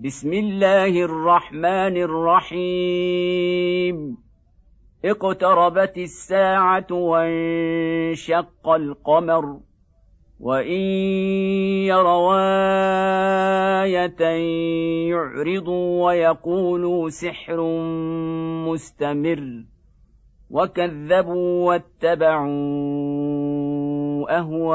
بسم الله الرحمن الرحيم. اقتربت الساعة وانشق القمر وإن يروا إيه يعرضوا ويقولوا سحر مستمر. وكذبوا واتبعوا أهواءهم.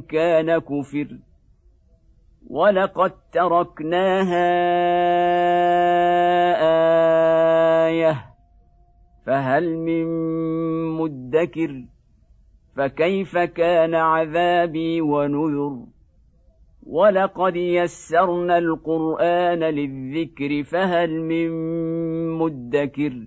كان كفر ولقد تركناها آية فهل من مدكر فكيف كان عذابي ونذر ولقد يسرنا القرآن للذكر فهل من مدكر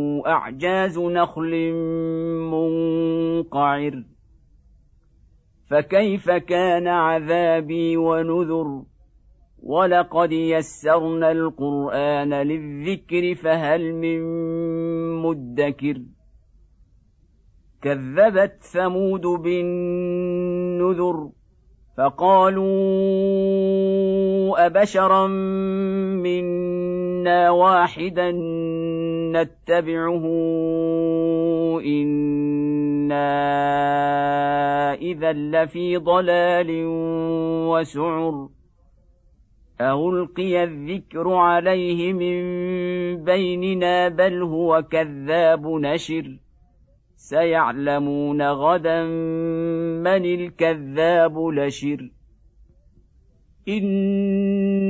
أعجاز نخل منقعر. فكيف كان عذابي ونذر؟ ولقد يسرنا القرآن للذكر فهل من مدكر؟ كذبت ثمود بالنذر فقالوا أبشرا منا واحدا نتبعه أنا اذا لفي ضلال وسعر. االقي الذكر عليه من بيننا بل هو كذاب نشر. سيعلمون غدا من الكذاب لشر.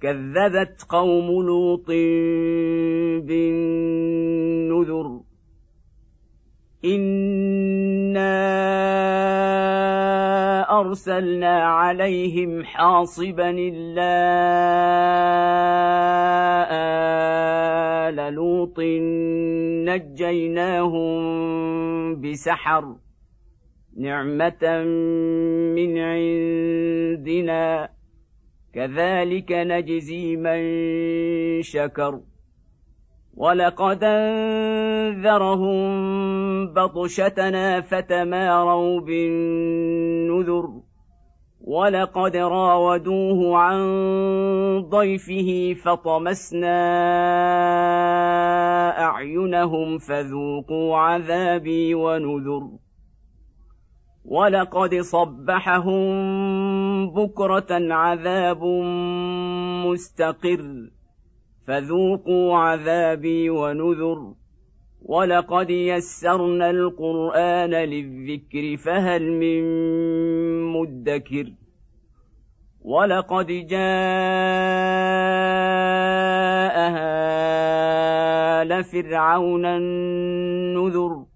كذبت قوم لوط بالنذر. انا ارسلنا عليهم حاصبا الا ال لوط نجيناهم بسحر. نعمه من عندنا. كذلك نجزي من شكر. ولقد أنذرهم بطشتنا فتماروا بالنذر. ولقد راودوه عن ضيفه فطمسنا أعينهم فذوقوا عذابي ونذر. ولقد صبحهم بكرة عذاب مستقر. فذوقوا عذابي ونذر. ولقد يسرنا القرآن للذكر فهل من مدكر؟ ولقد جاء هال فرعون النذر.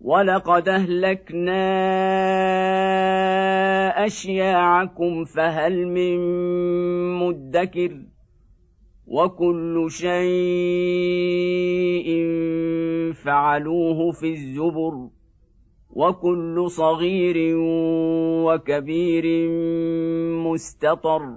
ولقد اهلكنا اشياعكم فهل من مدكر وكل شيء فعلوه في الزبر وكل صغير وكبير مستطر